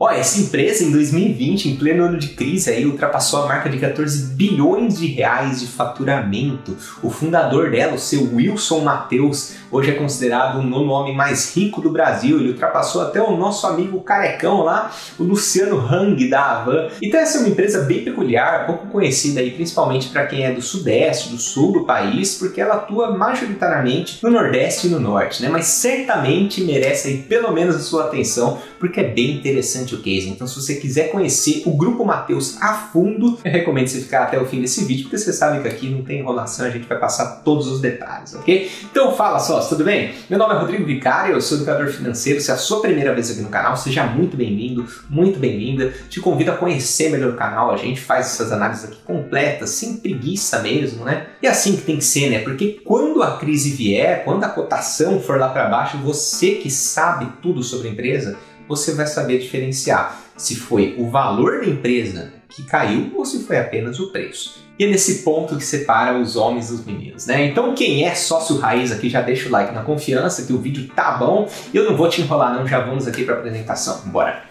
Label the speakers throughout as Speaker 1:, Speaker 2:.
Speaker 1: Ó, essa empresa em 2020, em pleno ano de crise, aí ultrapassou a marca de 14 bilhões de reais de faturamento. O fundador dela, o seu Wilson Mateus, hoje é considerado o nono homem mais rico do Brasil. Ele ultrapassou até o nosso amigo carecão lá, o Luciano Hang da Avan. Então essa é uma empresa bem peculiar, pouco conhecida aí, principalmente para quem é do sudeste, do sul do país, porque ela atua majoritariamente no nordeste e no norte, né? Mas certamente merece aí pelo menos a sua atenção, porque é bem interessante o case. Então, se você quiser conhecer o Grupo Mateus a fundo, eu recomendo você ficar até o fim desse vídeo, porque você sabe que aqui não tem enrolação, a gente vai passar todos os detalhes, ok? Então, fala sócio, tudo bem? Meu nome é Rodrigo Vicário, eu sou educador financeiro. Se é a sua primeira vez aqui no canal, seja muito bem-vindo, muito bem-vinda. Te convido a conhecer melhor o canal, a gente faz essas análises aqui completas, sem preguiça mesmo, né? E é assim que tem que ser, né? Porque quando a crise vier, quando a cotação for lá para baixo, você que sabe tudo sobre a empresa, você vai saber diferenciar se foi o valor da empresa que caiu ou se foi apenas o preço. E é nesse ponto que separa os homens dos meninos, né? Então quem é sócio raiz aqui já deixa o like na confiança que o vídeo tá bom. Eu não vou te enrolar não, já vamos aqui para a apresentação. Bora!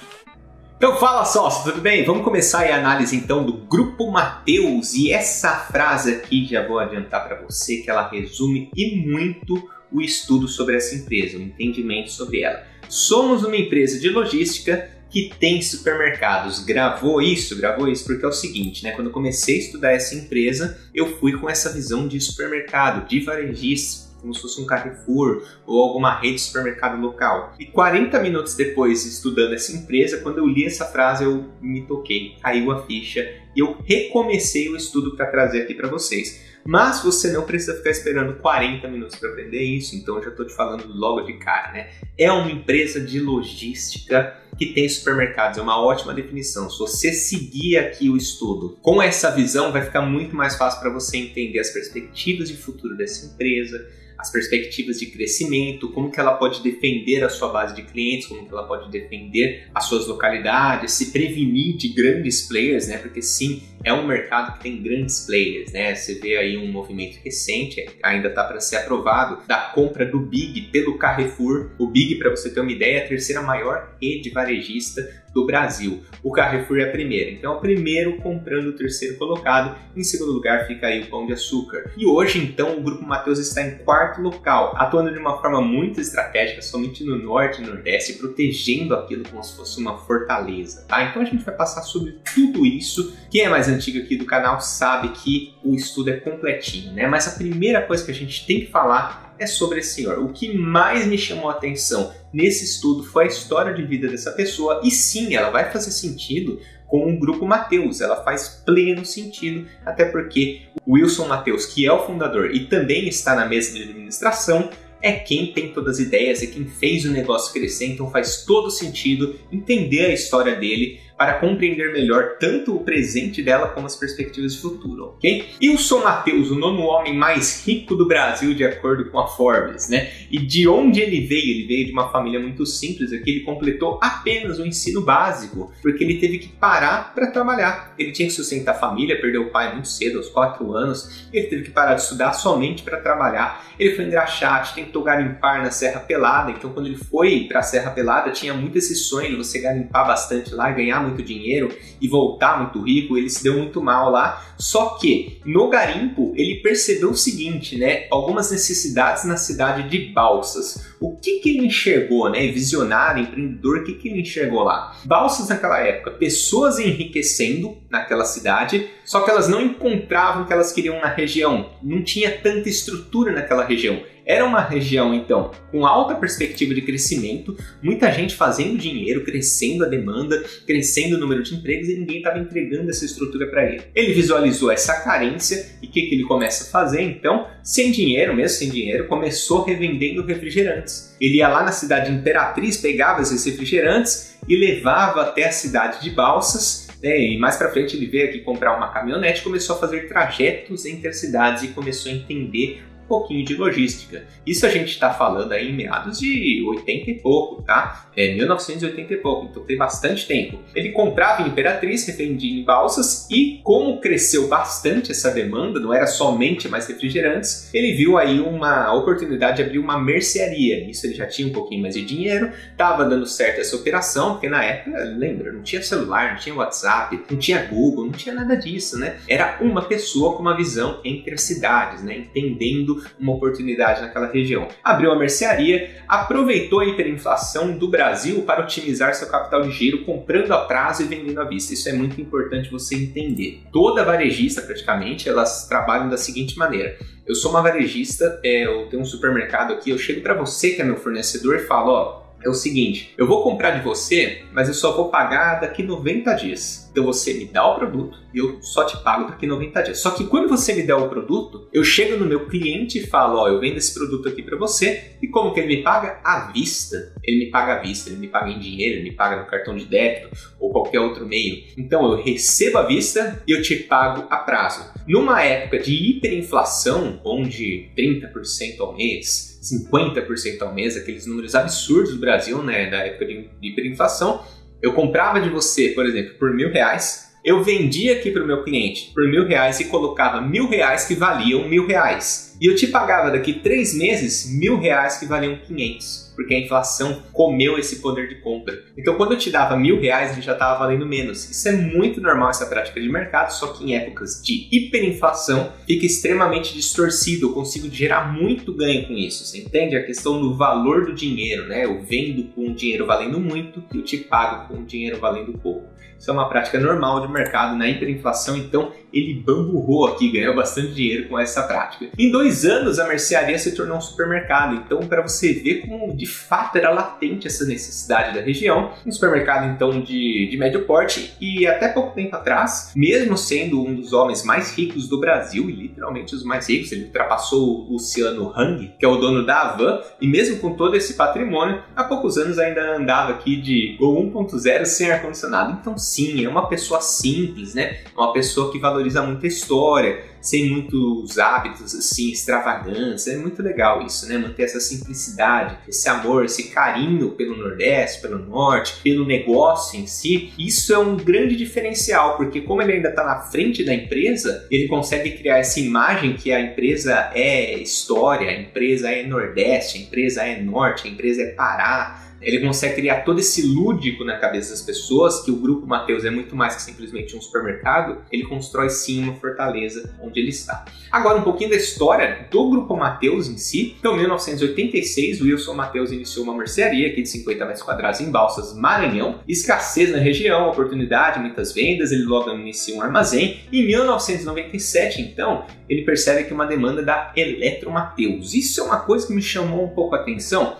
Speaker 1: Então fala sócio, tudo bem? Vamos começar a análise então do Grupo Mateus e essa frase aqui já vou adiantar para você que ela resume e muito o estudo sobre essa empresa, o entendimento sobre ela. Somos uma empresa de logística que tem supermercados. Gravou isso? Gravou isso porque é o seguinte, né? Quando eu comecei a estudar essa empresa, eu fui com essa visão de supermercado, de varejista, como se fosse um Carrefour ou alguma rede de supermercado local. E 40 minutos depois, estudando essa empresa, quando eu li essa frase, eu me toquei, caiu a ficha e eu recomecei o estudo para trazer aqui para vocês. Mas você não precisa ficar esperando 40 minutos para aprender isso, então já estou te falando logo de cara, né? É uma empresa de logística que tem supermercados, é uma ótima definição. Se você seguir aqui o estudo com essa visão, vai ficar muito mais fácil para você entender as perspectivas de futuro dessa empresa, as perspectivas de crescimento, como que ela pode defender a sua base de clientes, como que ela pode defender as suas localidades, se prevenir de grandes players, né? Porque sim, é um mercado que tem grandes players, né? Você vê aí um movimento recente, ainda está para ser aprovado, da compra do Big pelo Carrefour. O Big, para você ter uma ideia, é a terceira maior rede varejista do Brasil. O Carrefour é a primeira. Então, é o primeiro comprando o terceiro colocado. Em segundo lugar fica aí o Pão de Açúcar. E hoje, então, o Grupo Mateus está em quarto local, atuando de uma forma muito estratégica, somente no norte e nordeste, protegendo aquilo como se fosse uma fortaleza, tá? Então, a gente vai passar sobre tudo isso. Quem é mais antigo aqui do canal sabe que o estudo é completinho, né? Mas a primeira coisa que a gente tem que falar é sobre esse senhor. O que mais me chamou a atenção nesse estudo foi a história de vida dessa pessoa, e sim, ela vai fazer sentido com o grupo Mateus, ela faz pleno sentido, até porque Wilson Mateus, que é o fundador e também está na mesa de administração, é quem tem todas as ideias, é quem fez o negócio crescer, então faz todo sentido entender a história dele para compreender melhor tanto o presente dela como as perspectivas de futuro, ok? E o São Mateus, o nono homem mais rico do Brasil, de acordo com a Forbes, né? E de onde ele veio? Ele veio de uma família muito simples, aqui ele completou apenas o ensino básico, porque ele teve que parar para trabalhar. Ele tinha que sustentar a família, perdeu o pai muito cedo, aos 4 anos, ele teve que parar de estudar somente para trabalhar. Ele foi engraxate, tentou garimpar na Serra Pelada, então quando ele foi para a Serra Pelada, tinha muito esse sonho de você garimpar bastante lá, ganhar muito dinheiro e voltar muito rico, ele se deu muito mal lá. Só que no garimpo ele percebeu o seguinte, né? Algumas necessidades na cidade de Balsas. O que, que ele enxergou, né? Visionário, empreendedor, o que, que ele enxergou lá? Balsas naquela época, pessoas enriquecendo naquela cidade, só que elas não encontravam o que elas queriam na região. Não tinha tanta estrutura naquela região. Era uma região, então, com alta perspectiva de crescimento, muita gente fazendo dinheiro, crescendo a demanda, crescendo o número de empregos e ninguém estava entregando essa estrutura para ele. Ele visualizou essa carência e o que, que ele começa a fazer? Então, sem dinheiro, mesmo sem dinheiro, começou revendendo refrigerantes. Ele ia lá na cidade Imperatriz, pegava esses refrigerantes e levava até a cidade de Balsas né? E mais para frente ele veio aqui comprar uma caminhonete, começou a fazer trajetos entre as cidades e começou a entender pouquinho de logística. Isso a gente está falando aí em meados de 80 e pouco, tá? É 1980 e pouco, então tem bastante tempo. Ele comprava em Imperatriz, revendia em balsas e como cresceu bastante essa demanda, não era somente mais refrigerantes, ele viu aí uma oportunidade de abrir uma mercearia. Isso ele já tinha um pouquinho mais de dinheiro, estava dando certo essa operação, porque na época, lembra, não tinha celular, não tinha WhatsApp, não tinha Google, não tinha nada disso, né? Era uma pessoa com uma visão entre as cidades, né? Entendendo uma oportunidade naquela região. Abriu a mercearia, aproveitou a hiperinflação do Brasil para otimizar seu capital de giro, comprando a prazo e vendendo à vista. Isso é muito importante você entender. Toda varejista, praticamente, elas trabalham da seguinte maneira. Eu sou uma varejista, é, eu tenho um supermercado aqui, eu chego para você que é meu fornecedor e falo, ó, é o seguinte: eu vou comprar de você, mas eu só vou pagar daqui 90 dias. Então você me dá o produto eu só te pago daqui 90 dias. Só que quando você me der o produto, eu chego no meu cliente e falo: Ó, eu vendo esse produto aqui para você. E como que ele me paga? À vista. Ele me paga à vista, ele me paga em dinheiro, ele me paga no cartão de débito ou qualquer outro meio. Então eu recebo à vista e eu te pago a prazo. Numa época de hiperinflação, onde 30% ao mês, 50% ao mês, aqueles números absurdos do Brasil, né, da época de hiperinflação, eu comprava de você, por exemplo, por mil reais, eu vendia aqui para o meu cliente por mil reais e colocava mil reais que valiam mil reais. E eu te pagava daqui três meses mil reais que valiam 500, porque a inflação comeu esse poder de compra. Então, quando eu te dava mil reais, ele já estava valendo menos. Isso é muito normal, essa prática de mercado, só que em épocas de hiperinflação fica extremamente distorcido. Eu consigo gerar muito ganho com isso. Você entende a questão do valor do dinheiro, né? Eu vendo com dinheiro valendo muito e eu te pago com dinheiro valendo pouco. Isso é uma prática normal de mercado na hiperinflação, então ele bamburrou aqui, ganhou bastante dinheiro com essa prática. Em dois anos, a mercearia se tornou um supermercado, então para você ver como de fato era latente essa necessidade da região, um supermercado então de, de médio porte e até pouco tempo atrás, mesmo sendo um dos homens mais ricos do Brasil, e literalmente os mais ricos, ele ultrapassou o Luciano Hang, que é o dono da Avan, e mesmo com todo esse patrimônio, há poucos anos ainda andava aqui de Gol 1.0 sem ar-condicionado, então sim, é uma pessoa simples, né? Uma pessoa que valoriza muito a história, sem muitos hábitos assim, extravagância. É muito legal isso, né? Manter essa simplicidade, esse amor, esse carinho pelo Nordeste, pelo Norte, pelo negócio em si. Isso é um grande diferencial, porque como ele ainda está na frente da empresa, ele consegue criar essa imagem que a empresa é história, a empresa é Nordeste, a empresa é Norte, a empresa é Pará ele consegue criar todo esse lúdico na cabeça das pessoas, que o Grupo Mateus é muito mais que simplesmente um supermercado, ele constrói sim uma fortaleza onde ele está. Agora, um pouquinho da história do Grupo Mateus em si. Então, em 1986, o Wilson Mateus iniciou uma mercearia aqui de 50 metros quadrados em Balsas, Maranhão. Escassez na região, oportunidade, muitas vendas, ele logo inicia um armazém. Em 1997, então, ele percebe que uma demanda da Eletro Mateus. Isso é uma coisa que me chamou um pouco a atenção,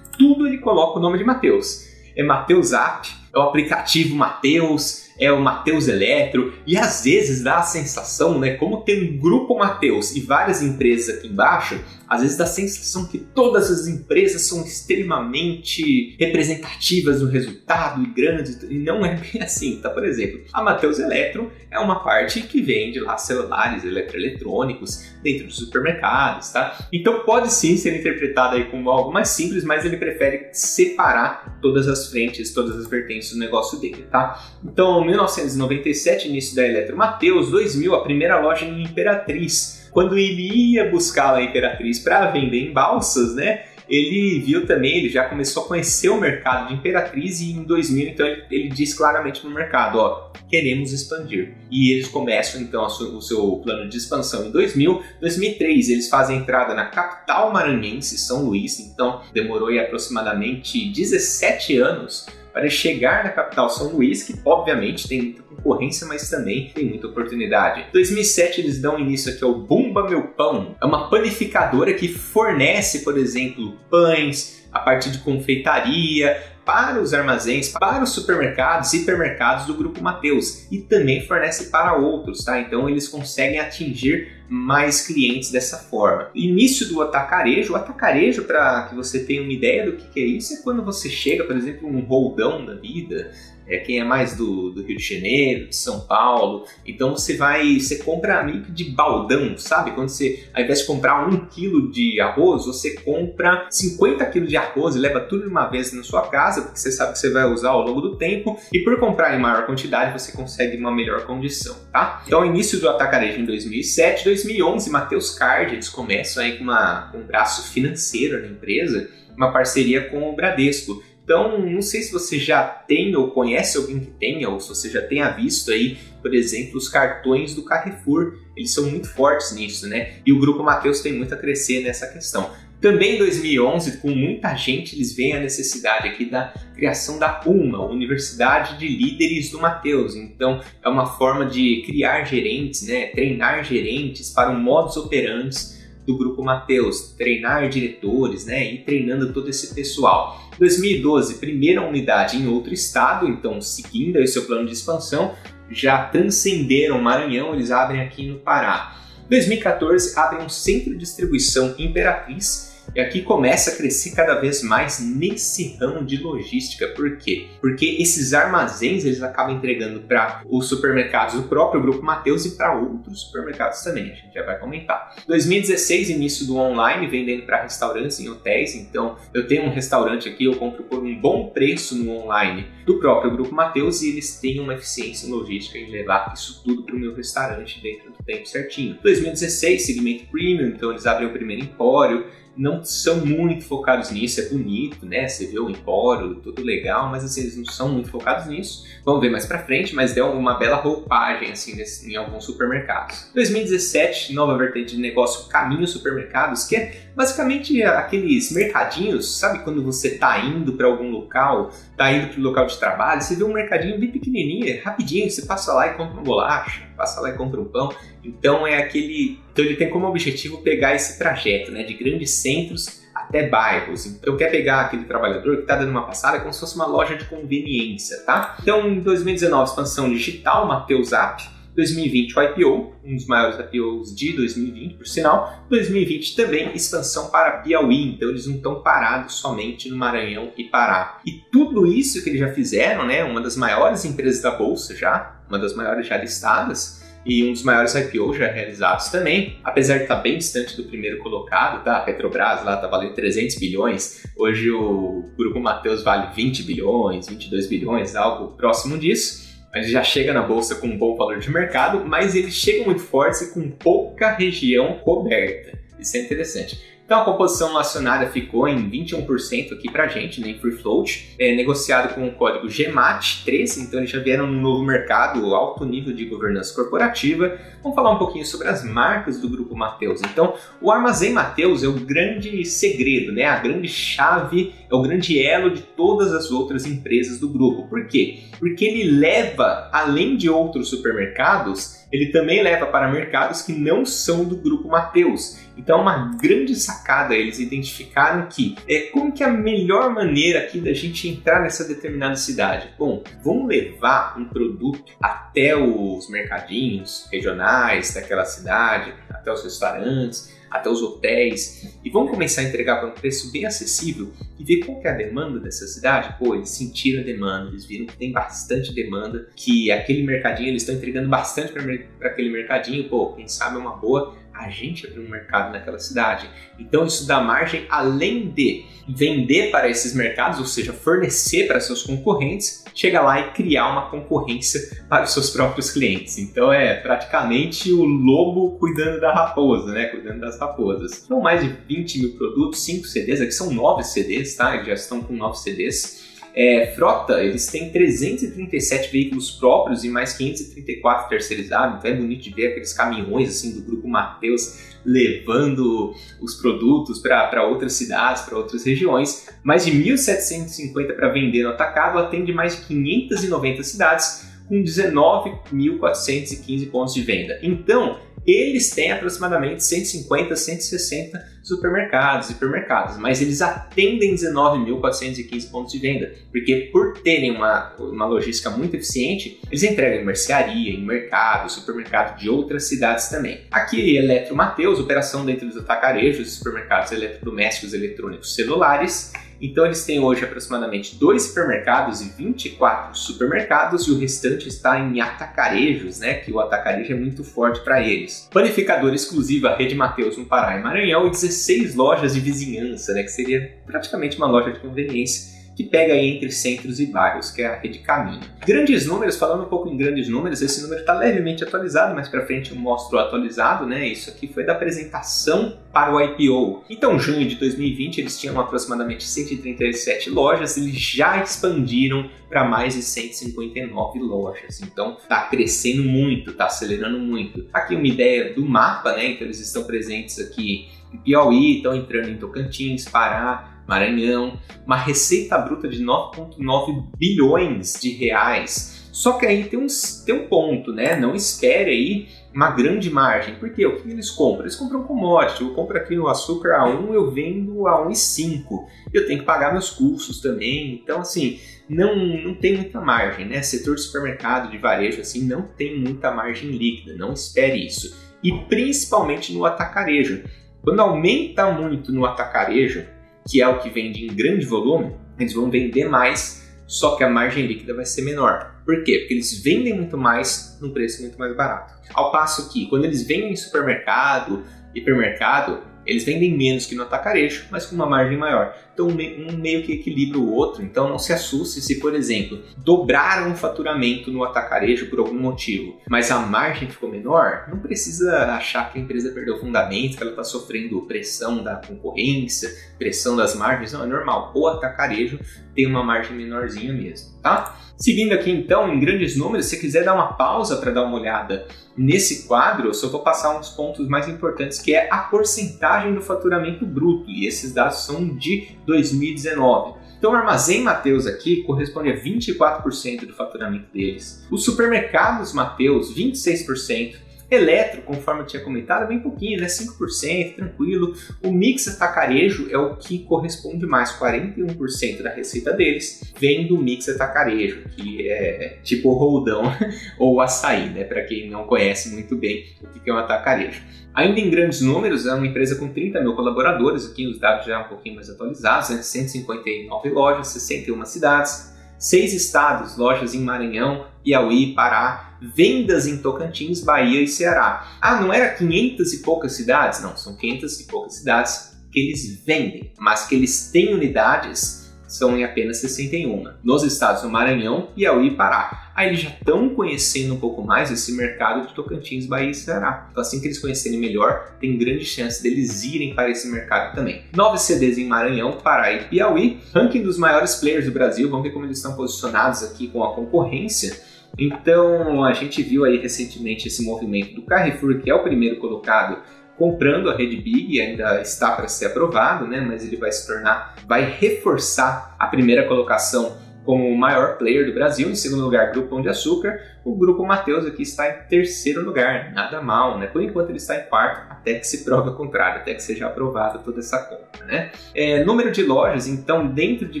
Speaker 1: tudo ele coloca o nome de Mateus. É Mateus App, é o aplicativo Mateus, é o Mateus Eletro, e às vezes dá a sensação, né, como tem um grupo Mateus e várias empresas aqui embaixo, às vezes dá a sensação que todas as empresas são extremamente representativas no resultado e grandes, e não é bem assim, tá? Por exemplo, a Mateus Eletro é uma parte que vende lá celulares eletroeletrônicos dentro dos supermercados, tá? Então pode sim ser interpretado aí como algo mais simples, mas ele prefere separar todas as frentes, todas as vertentes do negócio dele, tá? Então, 1997, início da Eletro Mateus, 2000, a primeira loja em Imperatriz. Quando ele ia buscar a Imperatriz para vender em balsas, né? ele viu também, ele já começou a conhecer o mercado de Imperatriz e em 2000, então, ele, ele diz claramente no mercado, ó, queremos expandir. E eles começam, então, o seu plano de expansão em 2000. 2003, eles fazem entrada na capital maranhense, São Luís, então demorou aí aproximadamente 17 anos para chegar na capital São Luís, que obviamente tem muita concorrência, mas também tem muita oportunidade. Em 2007 eles dão início aqui ao Bumba Meu Pão, é uma panificadora que fornece, por exemplo, pães, a parte de confeitaria, para os armazéns, para os supermercados e hipermercados do Grupo Mateus e também fornece para outros, tá? Então eles conseguem atingir mais clientes dessa forma. Início do atacarejo, o atacarejo, para que você tenha uma ideia do que, que é isso, é quando você chega, por exemplo, um roldão da vida, é, quem é mais do, do, Rio de Janeiro, de São Paulo. Então você vai, você compra meio que de baldão, sabe? Quando você, ao invés de comprar um quilo de arroz, você compra 50 quilos de arroz e leva tudo de uma vez na sua casa, porque você sabe que você vai usar ao longo do tempo. E por comprar em maior quantidade, você consegue uma melhor condição, tá? Então, início do atacarejo em 2007, 2011, Matheus Card, eles começam aí com, uma, com um braço financeiro na empresa, uma parceria com o Bradesco. Então, não sei se você já tem ou conhece alguém que tenha, ou se você já tenha visto aí, por exemplo, os cartões do Carrefour. Eles são muito fortes nisso, né? E o Grupo Mateus tem muito a crescer nessa questão. Também em 2011, com muita gente, eles veem a necessidade aqui da criação da UMA, Universidade de Líderes do Mateus. Então, é uma forma de criar gerentes, né? treinar gerentes para o modus operandi do Grupo Mateus, treinar diretores, né, e treinando todo esse pessoal. 2012, primeira unidade em outro estado, então seguindo aí seu plano de expansão, já transcenderam Maranhão, eles abrem aqui no Pará. 2014, abrem um centro de distribuição Imperatriz e aqui começa a crescer cada vez mais nesse ramo de logística. Por quê? Porque esses armazéns eles acabam entregando para os supermercados do próprio Grupo Mateus e para outros supermercados também. A gente já vai comentar. 2016, início do online, vendendo para restaurantes e hotéis. Então, eu tenho um restaurante aqui, eu compro por um bom preço no online do próprio Grupo Mateus e eles têm uma eficiência logística em levar isso tudo para o meu restaurante dentro do tempo certinho. 2016, segmento premium, então eles abrem o primeiro empório não são muito focados nisso, é bonito, né? Você vê o empório, tudo legal, mas assim, eles não são muito focados nisso. Vamos ver mais pra frente, mas deu uma bela roupagem assim nesse, em alguns supermercados. 2017, nova vertente de negócio Caminho Supermercados, que é basicamente aqueles mercadinhos, sabe quando você tá indo para algum local, tá indo para o local de trabalho, você vê um mercadinho bem pequenininho, é rapidinho, você passa lá e compra uma bolacha, passa lá e compra um pão. Então é aquele, então ele tem como objetivo pegar esse trajeto, né, de grandes centros até bairros. Então quer pegar aquele trabalhador que está dando uma passada como se fosse uma loja de conveniência, tá? Então em 2019 expansão digital, Mateus App 2020 o IPO, um dos maiores IPOs de 2020, por sinal. 2020 também expansão para Piauí, então eles não estão parados somente no Maranhão e Pará. E tudo isso que eles já fizeram, né, uma das maiores empresas da bolsa já, uma das maiores já listadas, e um dos maiores IPOs já realizados também, apesar de estar bem distante do primeiro colocado, tá? A Petrobras lá está valendo 300 bilhões, hoje o Grupo Mateus vale 20 bilhões, 22 bilhões, algo próximo disso já chega na bolsa com um bom valor de mercado, mas eles chegam muito fortes e com pouca região coberta. Isso é interessante. Então a composição acionária ficou em 21% aqui pra gente, né, em free float, é, negociado com o código GMAT3, então eles já vieram no novo mercado, alto nível de governança corporativa. Vamos falar um pouquinho sobre as marcas do grupo Mateus. Então, o Armazém Mateus é o grande segredo, né, a grande chave, é o grande elo de todas as outras empresas do grupo. Por quê? Porque ele leva, além de outros supermercados, ele também leva para mercados que não são do grupo Mateus. Então, uma grande sacada, eles identificaram que é como que é a melhor maneira aqui da gente entrar nessa determinada cidade. Bom, vamos levar um produto até os mercadinhos regionais daquela cidade, até os restaurantes, até os hotéis e vão começar a entregar por um preço bem acessível e ver qual é a demanda dessa cidade. Pô, eles sentiram a demanda, eles viram que tem bastante demanda, que aquele mercadinho eles estão entregando bastante para aquele mercadinho. Pô, quem sabe é uma boa a gente abrir um mercado naquela cidade. Então isso dá margem além de vender para esses mercados, ou seja, fornecer para seus concorrentes, chega lá e criar uma concorrência para os seus próprios clientes. Então é praticamente o lobo cuidando da raposa, né? Cuidando das raposas. São mais de 20 mil produtos, 5 CDs, aqui são 9 CDs, tá? Eles já estão com 9 CDs. É, frota, eles têm 337 veículos próprios e mais 534 terceirizados, então é bonito de ver aqueles caminhões assim do grupo Mateus levando os produtos para outras cidades, para outras regiões. Mais de 1.750 para vender no atacado, atende mais de 590 cidades com 19.415 pontos de venda. Então, eles têm aproximadamente 150, 160 supermercados, hipermercados, mas eles atendem 19.415 pontos de venda, porque por terem uma, uma logística muito eficiente, eles entregam em mercearia, em mercado, supermercado de outras cidades também. Aqui, Eletro Mateus, operação dentro dos atacarejos, supermercados eletrodomésticos, eletrônicos, celulares, Então eles têm hoje aproximadamente dois supermercados e 24 supermercados e o restante está em atacarejos, né? Que o atacarejo é muito forte para eles. Panificadora exclusiva Rede Mateus no Pará e Maranhão e 16 lojas de vizinhança, né? Que seria praticamente uma loja de conveniência que pega aí entre centros e bairros, que é a rede Caminho. Grandes números, falando um pouco em grandes números, esse número está levemente atualizado, mais para frente eu mostro atualizado, né? Isso aqui foi da apresentação para o IPO. Então, junho de 2020, eles tinham aproximadamente 137 lojas, eles já expandiram para mais de 159 lojas. Então, está crescendo muito, está acelerando muito. Aqui uma ideia do mapa, né? Então, eles estão presentes aqui em Piauí, estão entrando em Tocantins, Pará, Maranhão, uma receita bruta de 9,9 bilhões de reais. Só que aí tem um, tem um ponto, né? Não espere aí uma grande margem. Por quê? O que eles compram? Eles compram commodity. Eu compro aqui o açúcar a 1, eu vendo a 1,5. Eu tenho que pagar meus custos também. Então, assim, não, não tem muita margem, né? Setor de supermercado, de varejo, assim, não tem muita margem líquida. Não espere isso. E principalmente no atacarejo. Quando aumenta muito no atacarejo, que é o que vende em grande volume, eles vão vender mais, só que a margem líquida vai ser menor. Por quê? Porque eles vendem muito mais num preço muito mais barato. Ao passo que, quando eles vendem em supermercado, hipermercado, eles vendem menos que no atacarejo, mas com uma margem maior. Então, um meio que equilibra o outro. Então, não se assuste se, por exemplo, dobraram o faturamento no atacarejo por algum motivo, mas a margem ficou menor. Não precisa achar que a empresa perdeu fundamento, que ela está sofrendo pressão da concorrência, pressão das margens. Não, é normal. O atacarejo tem uma margem menorzinha mesmo, tá? Seguindo aqui então em grandes números, se quiser dar uma pausa para dar uma olhada nesse quadro, eu só vou passar uns pontos mais importantes que é a porcentagem do faturamento bruto e esses dados são de 2019. Então, o Armazém Mateus aqui corresponde a 24% do faturamento deles. Os supermercados Mateus, 26%. Eletro, conforme eu tinha comentado, é bem pouquinho, né? 5%, tranquilo. O mix atacarejo é o que corresponde mais, 41% da receita deles vem do mix atacarejo, que é tipo roldão ou açaí, né? Para quem não conhece muito bem o que é um atacarejo. Ainda em grandes números, é uma empresa com 30 mil colaboradores, aqui os dados já um pouquinho mais atualizados, né? 159 lojas, 61 cidades, 6 estados, lojas em Maranhão, Piauí, Pará, vendas em Tocantins, Bahia e Ceará. Ah, não era 500 e poucas cidades? Não, são 500 e poucas cidades que eles vendem, mas que eles têm unidades são em apenas 61. Nos estados do Maranhão, Piauí e Pará. Aí eles já estão conhecendo um pouco mais esse mercado de Tocantins, Bahia e Ceará. Então assim que eles conhecerem melhor, tem grande chance deles irem para esse mercado também. Nove CDs em Maranhão, Pará e Piauí. Ranking dos maiores players do Brasil. Vamos ver como eles estão posicionados aqui com a concorrência. Então a gente viu aí recentemente esse movimento do Carrefour, que é o primeiro colocado comprando a rede Big, ainda está para ser aprovado, né? Mas ele vai se tornar, vai reforçar a primeira colocação como o maior player do Brasil. Em segundo lugar, Grupo Pão de Açúcar. O Grupo Mateus aqui está em terceiro lugar. Nada mal, né? Por enquanto ele está em quarto, até que se prove o contrário, até que seja aprovada toda essa compra, né? É, número de lojas, então, dentro de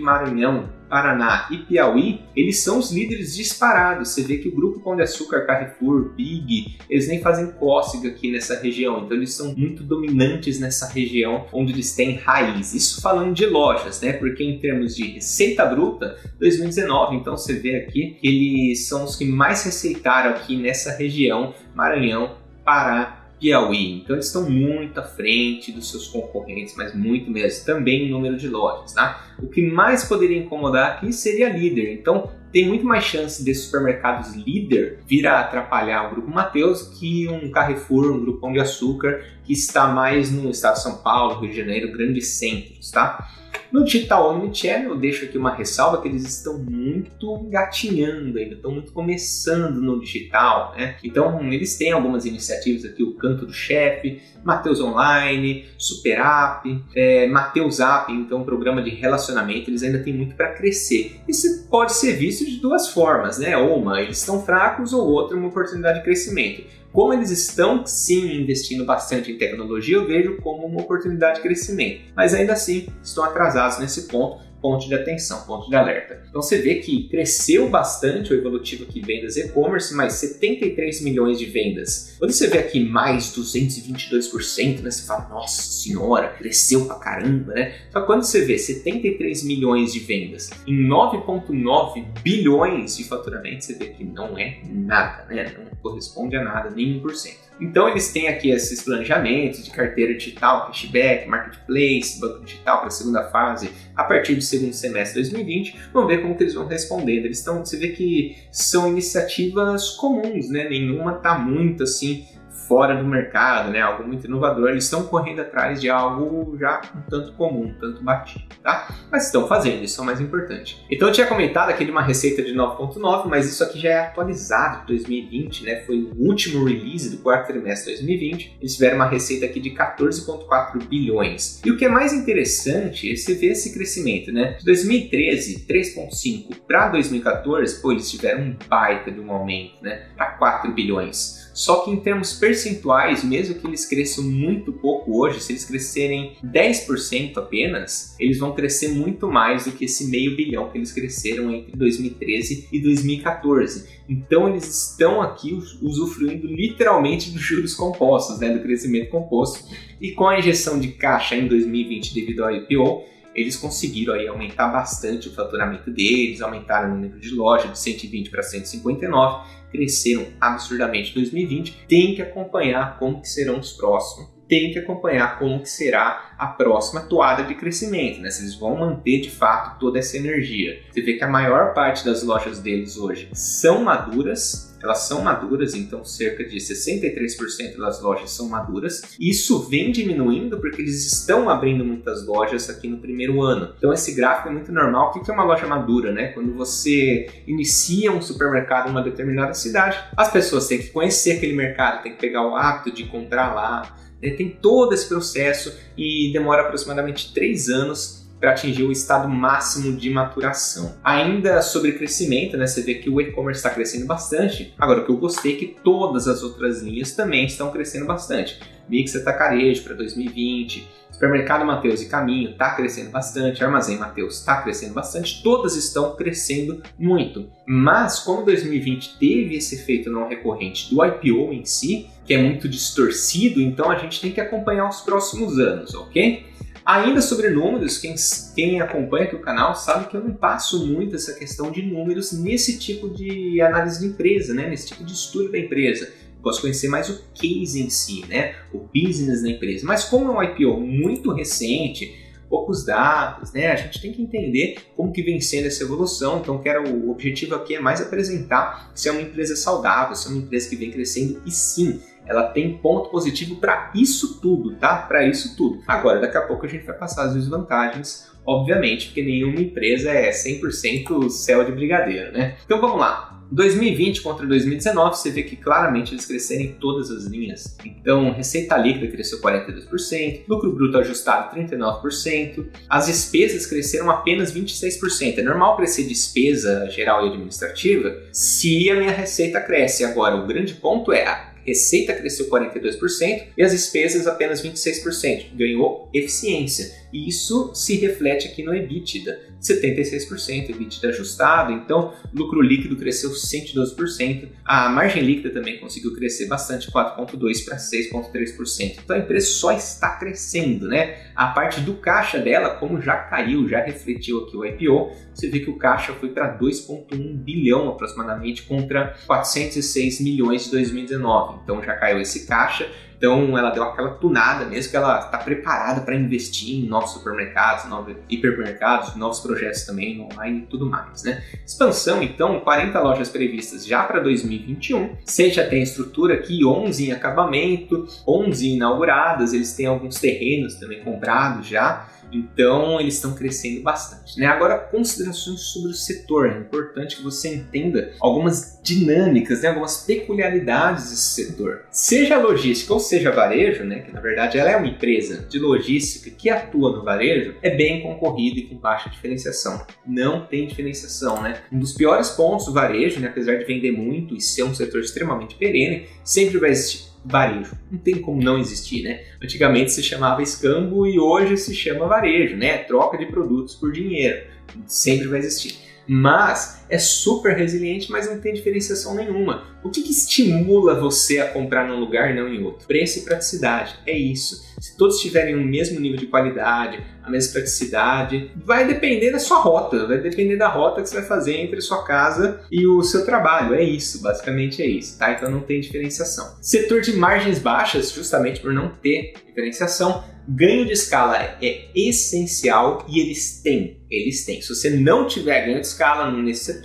Speaker 1: Maranhão, Paraná e Piauí, eles são os líderes disparados. Você vê que o grupo Pão de Açúcar, Carrefour, Big, eles nem fazem cócega aqui nessa região, então eles são muito dominantes nessa região onde eles têm raiz. Isso falando de lojas, né? Porque em termos de receita bruta, 2019, então você vê aqui que eles são os que mais receitaram aqui nessa região, Maranhão, Pará Piauí. Então eles estão muito à frente dos seus concorrentes, mas muito mesmo, também em número de lojas. Tá? O que mais poderia incomodar aqui seria líder. Então tem muito mais chance desses supermercados líder vir a atrapalhar o Grupo Mateus que um Carrefour, um Grupão de Açúcar, que está mais no estado de São Paulo, Rio de Janeiro, grandes centros. Tá? No digital omnichannel, eu deixo aqui uma ressalva que eles estão muito engatinhando ainda, estão muito começando no digital, né? Então, eles têm algumas iniciativas aqui, o Canto do Chefe, Mateus Online, Super App, é, Mateus App, então, um programa de relacionamento, eles ainda têm muito para crescer. Isso pode ser visto de duas formas, né? Uma, eles estão fracos, ou outra, uma oportunidade de crescimento. Como eles estão sim investindo bastante em tecnologia, eu vejo como uma oportunidade de crescimento. Mas ainda assim, estão atrasados nesse ponto. ponto de atenção, ponto de alerta. Então você vê que cresceu bastante o evolutivo aqui vendas e-commerce, mais 73 milhões de vendas. Quando você vê aqui mais 222%, né, você fala, nossa senhora, cresceu pra caramba, né? Só quando você vê 73 milhões de vendas em 9,9 bilhões de faturamento, você vê que não é nada, né? Não corresponde a nada, nem 1%. Então eles têm aqui esses planejamentos de carteira digital, cashback, marketplace, banco digital para a segunda fase, a partir do segundo semestre de 2020. Vamos ver como que eles vão respondendo. Eles estão, você vê que são iniciativas comuns, né? Nenhuma está muito assim fora do mercado, né? Algo muito inovador. Eles estão correndo atrás de algo já um tanto comum, um tanto batido, tá? Mas estão fazendo, isso é o mais importante. Então eu tinha comentado aqui de uma receita de 9.9, mas isso aqui já é atualizado para 2020, né? Foi o último release do quarto trimestre de 2020. Eles tiveram uma receita aqui de 14.4 bilhões. E o que é mais interessante é você ver esse crescimento, né? De 2013, 3.5 para 2014, pô, eles tiveram um baita de um aumento, né? Para 4 bilhões. Só que em termos percentuais, mesmo que eles cresçam muito pouco hoje, se eles crescerem 10% apenas, eles vão crescer muito mais do que esse meio bilhão que eles cresceram entre 2013 e 2014. Então eles estão aqui usufruindo literalmente dos juros compostos, né, do crescimento composto. E com a injeção de caixa em 2020 devido ao IPO, eles conseguiram aí aumentar bastante o faturamento deles, aumentaram o número de loja de 120 para 159 cresceram absurdamente em 2020, tem que acompanhar como que serão os próximos. Tem que acompanhar como que será a próxima toada de crescimento, né? Se eles vão manter de fato toda essa energia. Você vê que a maior parte das lojas deles hoje são maduras, elas são maduras, então cerca de 63% das lojas são maduras. Isso vem diminuindo porque eles estão abrindo muitas lojas aqui no primeiro ano. Então esse gráfico é muito normal. O que é uma loja madura, né? Quando você inicia um supermercado em uma determinada cidade, as pessoas têm que conhecer aquele mercado, têm que pegar o hábito de comprar lá. Né? Tem todo esse processo e demora aproximadamente três anos para atingir o estado máximo de maturação. Ainda sobre crescimento, né, você vê que o e-commerce está crescendo bastante. Agora, o que eu gostei é que todas as outras linhas também estão crescendo bastante. Mix Atacarejo para 2020, Supermercado Mateus e Caminho está crescendo bastante, Armazém Mateus está crescendo bastante, todas estão crescendo muito. Mas como 2020 teve esse efeito não recorrente do IPO em si, que é muito distorcido, então a gente tem que acompanhar os próximos anos, ok? Ainda sobre números, quem, quem acompanha aqui o canal sabe que eu não passo muito essa questão de números nesse tipo de análise de empresa, né? nesse tipo de estudo da empresa. De conhecer mais o case em si, né? o business da empresa. Mas como é um IPO muito recente, poucos dados, né? A gente tem que entender como que vem sendo essa evolução. Então, quero o objetivo aqui é mais apresentar se é uma empresa saudável, se é uma empresa que vem crescendo e sim, ela tem ponto positivo para isso tudo, tá? Para isso tudo. Agora, daqui a pouco a gente vai passar as desvantagens, obviamente, porque nenhuma empresa é 100% céu de brigadeiro, né? Então vamos lá. 2020 contra 2019, você vê que claramente eles cresceram em todas as linhas. Então, receita líquida cresceu 42%, lucro bruto ajustado 39%, as despesas cresceram apenas 26%. É normal crescer despesa geral e administrativa se a minha receita cresce. Agora, o grande ponto é receita cresceu 42% e as despesas apenas 26%. Ganhou eficiência. E isso se reflete aqui no EBITDA, 76% EBITDA ajustado, então lucro líquido cresceu 112%, a margem líquida também conseguiu crescer bastante, 4.2 para 6.3%. Então a empresa só está crescendo, né? A parte do caixa dela, como já caiu, já refletiu aqui o IPO, você vê que o caixa foi para 2.1 bilhão aproximadamente contra 406 milhões de 2019. Então já caiu esse caixa então ela deu aquela tunada mesmo que ela está preparada para investir em novos supermercados, novos hipermercados, novos projetos também online e tudo mais, né? Expansão, então, 40 lojas previstas já para 2021. Você já tem estrutura aqui, 11 em acabamento, 11 inauguradas, eles têm alguns terrenos também comprados já. Então, eles estão crescendo bastante. Né? Agora, considerações sobre o setor. É importante que você entenda algumas dinâmicas, né? algumas peculiaridades desse setor. Seja logística ou seja varejo, né? que na verdade ela é uma empresa de logística que atua no varejo, é bem concorrido e com baixa diferenciação. Não tem diferenciação. Né? Um dos piores pontos do varejo, né? apesar de vender muito e ser um setor extremamente perene, sempre vai existir varejo. Não tem como não existir, né? Antigamente se chamava escambo e hoje se chama varejo, né? Troca de produtos por dinheiro. sempre vai existir mas é super resiliente, mas não tem diferenciação nenhuma. O que, que, estimula você a comprar num lugar e não em outro? Preço e praticidade. É isso. Se todos tiverem o mesmo nível de qualidade, a mesma praticidade, vai depender da sua rota, vai depender da rota que você vai fazer entre a sua casa e o seu trabalho. É isso, basicamente é isso, tá? Então não tem diferenciação. Setor de margens baixas, justamente por não ter diferenciação, Ganho de escala é essencial e eles têm. Eles têm. Se você não tiver ganho de escala nesse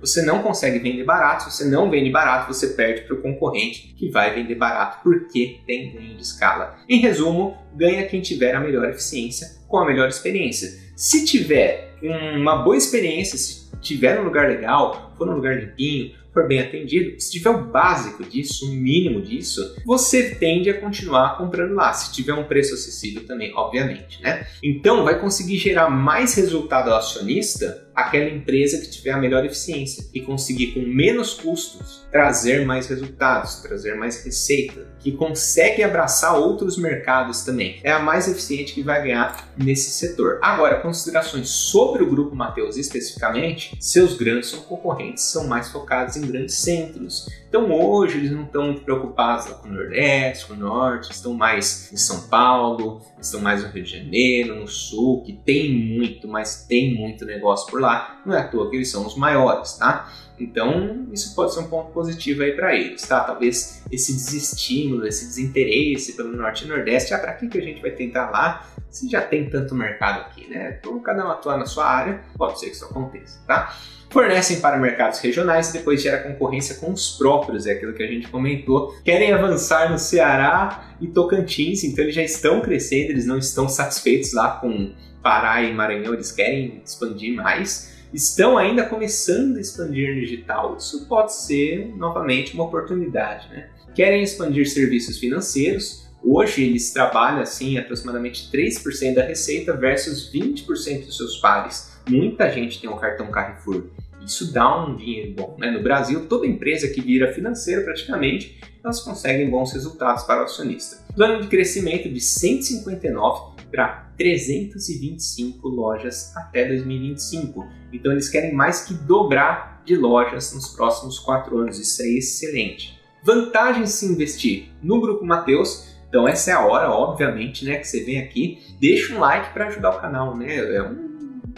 Speaker 1: você não consegue vender barato. Se você não vende barato, você perde para o concorrente que vai vender barato porque tem ganho de escala. Em resumo, ganha quem tiver a melhor eficiência com a melhor experiência. Se tiver uma boa experiência, se tiver um lugar legal, for um lugar limpinho, for bem atendido, se tiver o básico disso, o mínimo disso, você tende a continuar comprando lá, se tiver um preço acessível também, obviamente, né? Então vai conseguir gerar mais resultado ao acionista aquela empresa que tiver a melhor eficiência e conseguir com menos custos trazer mais resultados, trazer mais receita, que consegue abraçar outros mercados também. É a mais eficiente que vai ganhar nesse setor. Agora, considerações sobre o grupo Mateus especificamente, seus grandes concorrentes são mais focados em grandes centros. Então hoje eles não estão preocupados com o Nordeste, com o Norte, estão mais em São Paulo, estão mais no Rio de Janeiro, no Sul, que tem muito, mas tem muito negócio por lá. Não é à toa que eles são os maiores, tá? Então, isso pode ser um ponto positivo aí para eles, tá? Talvez esse desestímulo, esse desinteresse pelo Norte e Nordeste, ah, para que, que a gente vai tentar lá se já tem tanto mercado aqui, né? Então, cada um atua na sua área, pode ser que isso aconteça, tá? fornecem para mercados regionais e depois gera concorrência com os próprios, é aquilo que a gente comentou. Querem avançar no Ceará e Tocantins, então eles já estão crescendo, eles não estão satisfeitos lá com Pará e Maranhão, eles querem expandir mais. Estão ainda começando a expandir no digital. Isso pode ser novamente uma oportunidade, né? Querem expandir serviços financeiros. Hoje eles trabalham assim aproximadamente 3% da receita versus 20% dos seus pares muita gente tem um cartão Carrefour. Isso dá um dinheiro bom. Né? No Brasil, toda empresa que vira financeira praticamente, elas conseguem bons resultados para o acionista. Plano de crescimento de 159 para 325 lojas até 2025. Então eles querem mais que dobrar de lojas nos próximos quatro anos. Isso é excelente. Vantagens se investir no Grupo Mateus. Então essa é a hora, obviamente, né, que você vem aqui, deixa um like para ajudar o canal, né? É um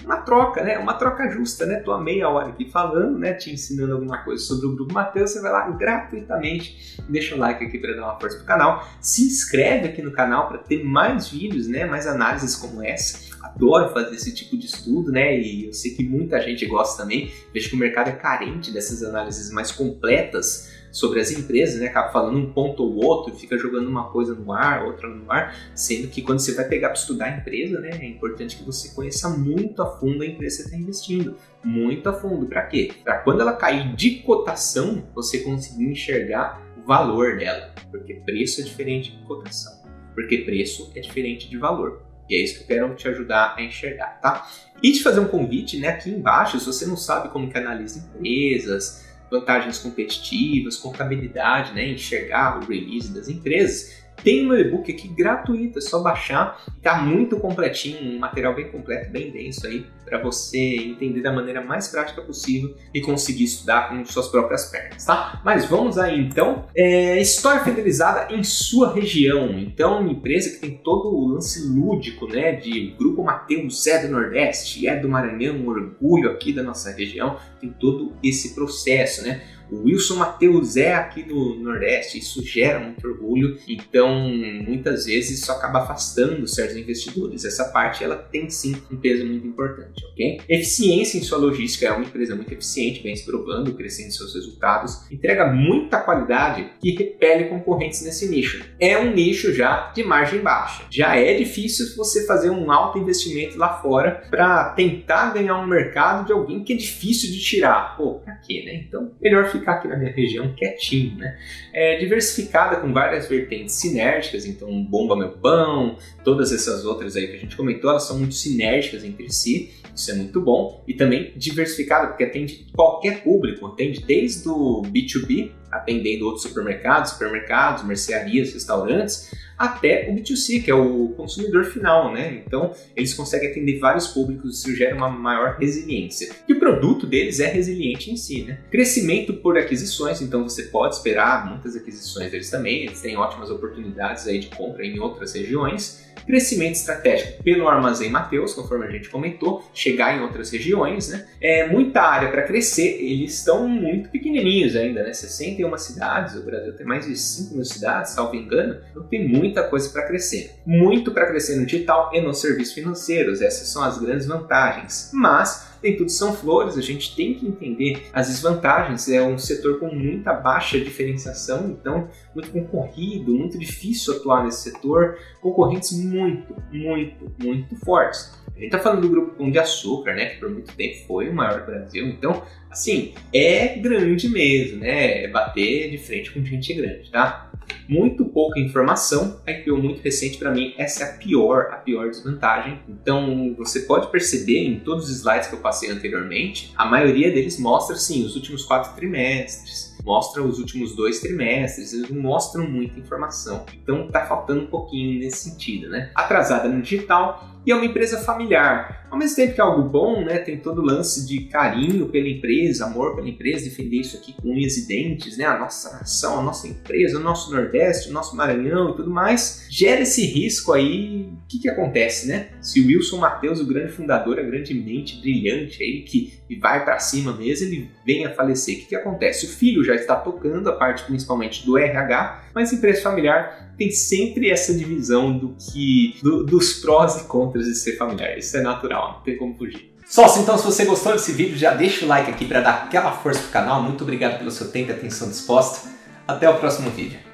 Speaker 1: uma troca, né? Uma troca justa, né? Tô há meia hora aqui falando, né? Te ensinando alguma coisa sobre o Grupo Mateus, você vai lá gratuitamente, deixa o like aqui para dar uma força pro canal, se inscreve aqui no canal para ter mais vídeos, né? Mais análises como essa. Adoro fazer esse tipo de estudo, né? E eu sei que muita gente gosta também. Vejo que o mercado é carente dessas análises mais completas sobre as empresas, né? Acaba falando um ponto ou outro, fica jogando uma coisa no ar, outra no ar, sendo que quando você vai pegar para estudar a empresa, né, é importante que você conheça muito a fundo a empresa que você está investindo. Muito a fundo. Para quê? Para quando ela cair de cotação, você conseguir enxergar o valor dela. Porque preço é diferente de cotação. Porque preço é diferente de valor. E é isso que eu quero te ajudar a enxergar, tá? E te fazer um convite, né, aqui embaixo, se você não sabe como que analisa empresas, vantagens competitivas, contabilidade, né, enxergar o release das empresas, tem um e-book aqui gratuito, é só baixar. Tá muito completinho, um material bem completo, bem denso aí, para você entender da maneira mais prática possível e conseguir estudar com suas próprias pernas, tá? Mas vamos aí então. É, história fidelizada em sua região. Então, uma empresa que tem todo o lance lúdico, né? De Grupo Mateus é do Nordeste, é do Maranhão, um orgulho aqui da nossa região. Tem todo esse processo, né? O Wilson Matheus é aqui no Nordeste, isso gera muito orgulho, então muitas vezes isso acaba afastando certos investidores. Essa parte ela tem sim um peso muito importante, ok? Eficiência em sua logística é uma empresa muito eficiente, vem se provando, crescendo seus resultados, entrega muita qualidade e repele concorrentes nesse nicho. É um nicho já de margem baixa. Já é difícil você fazer um alto investimento lá fora para tentar ganhar um mercado de alguém que é difícil de tirar. Pô, pra quê, né? Então, melhor ficar aqui na minha região quietinho, né? É diversificada com várias vertentes sinérgicas, então Bomba Meu Pão, todas essas outras aí que a gente comentou, elas são muito sinérgicas entre si, isso é muito bom, e também diversificada, porque atende qualquer público, atende desde o B2B, atendendo outros supermercados, supermercados, mercearias, restaurantes, até o B2C, que é o consumidor final, né? Então, eles conseguem atender vários públicos, isso gera uma maior resiliência. E o produto deles é resiliente em si, né? Crescimento por aquisições, então você pode esperar muitas aquisições deles também, eles têm ótimas oportunidades aí de compra em outras regiões. Crescimento estratégico pelo Armazém Mateus, conforme a gente comentou, chegar em outras regiões, né? É muita área para crescer, eles estão muito pequenininhos ainda, né? 61 cidades, o Brasil tem mais de 5 mil cidades, salvo engano, então tem muita coisa para crescer. Muito para crescer no digital e nos serviços financeiros, essas são as grandes vantagens. Mas nem tudo são flores, a gente tem que entender as desvantagens. É um setor com muita baixa diferenciação, então muito concorrido, muito difícil atuar nesse setor, concorrentes muito, muito, muito fortes. A gente tá falando do grupo Pão de Açúcar, né, que por muito tempo foi o maior do Brasil, então, assim, é grande mesmo, né, é bater de frente com gente grande, tá? Muito pouca informação. A IPO muito recente para mim, essa é a pior, a pior desvantagem. Então você pode perceber em todos os slides que eu passei anteriormente, a maioria deles mostra sim os últimos quatro trimestres, mostra os últimos dois trimestres, eles não mostram muita informação. Então tá faltando um pouquinho nesse sentido, né? Atrasada no digital e é uma empresa familiar. Ao mesmo tempo que é algo bom, né, tem todo o lance de carinho pela empresa, amor pela empresa, defender isso aqui com unhas e dentes, né, a nossa nação, a nossa empresa, o nosso Nordeste, o nosso Maranhão e tudo mais, gera esse risco aí. O que, que acontece, né? Se o Wilson Matheus, o grande fundador, a grande mente brilhante aí, que vai para cima mesmo, ele vem a falecer, o que, que acontece? O filho já está tocando a parte principalmente do RH, mas empresa familiar tem sempre essa divisão do que do, dos prós e contras de ser familiar. Isso é natural, não tem como fugir. Sócio, então se você gostou desse vídeo, já deixa o like aqui para dar aquela força pro canal. Muito obrigado pelo seu tempo e atenção disposta. Até o próximo vídeo.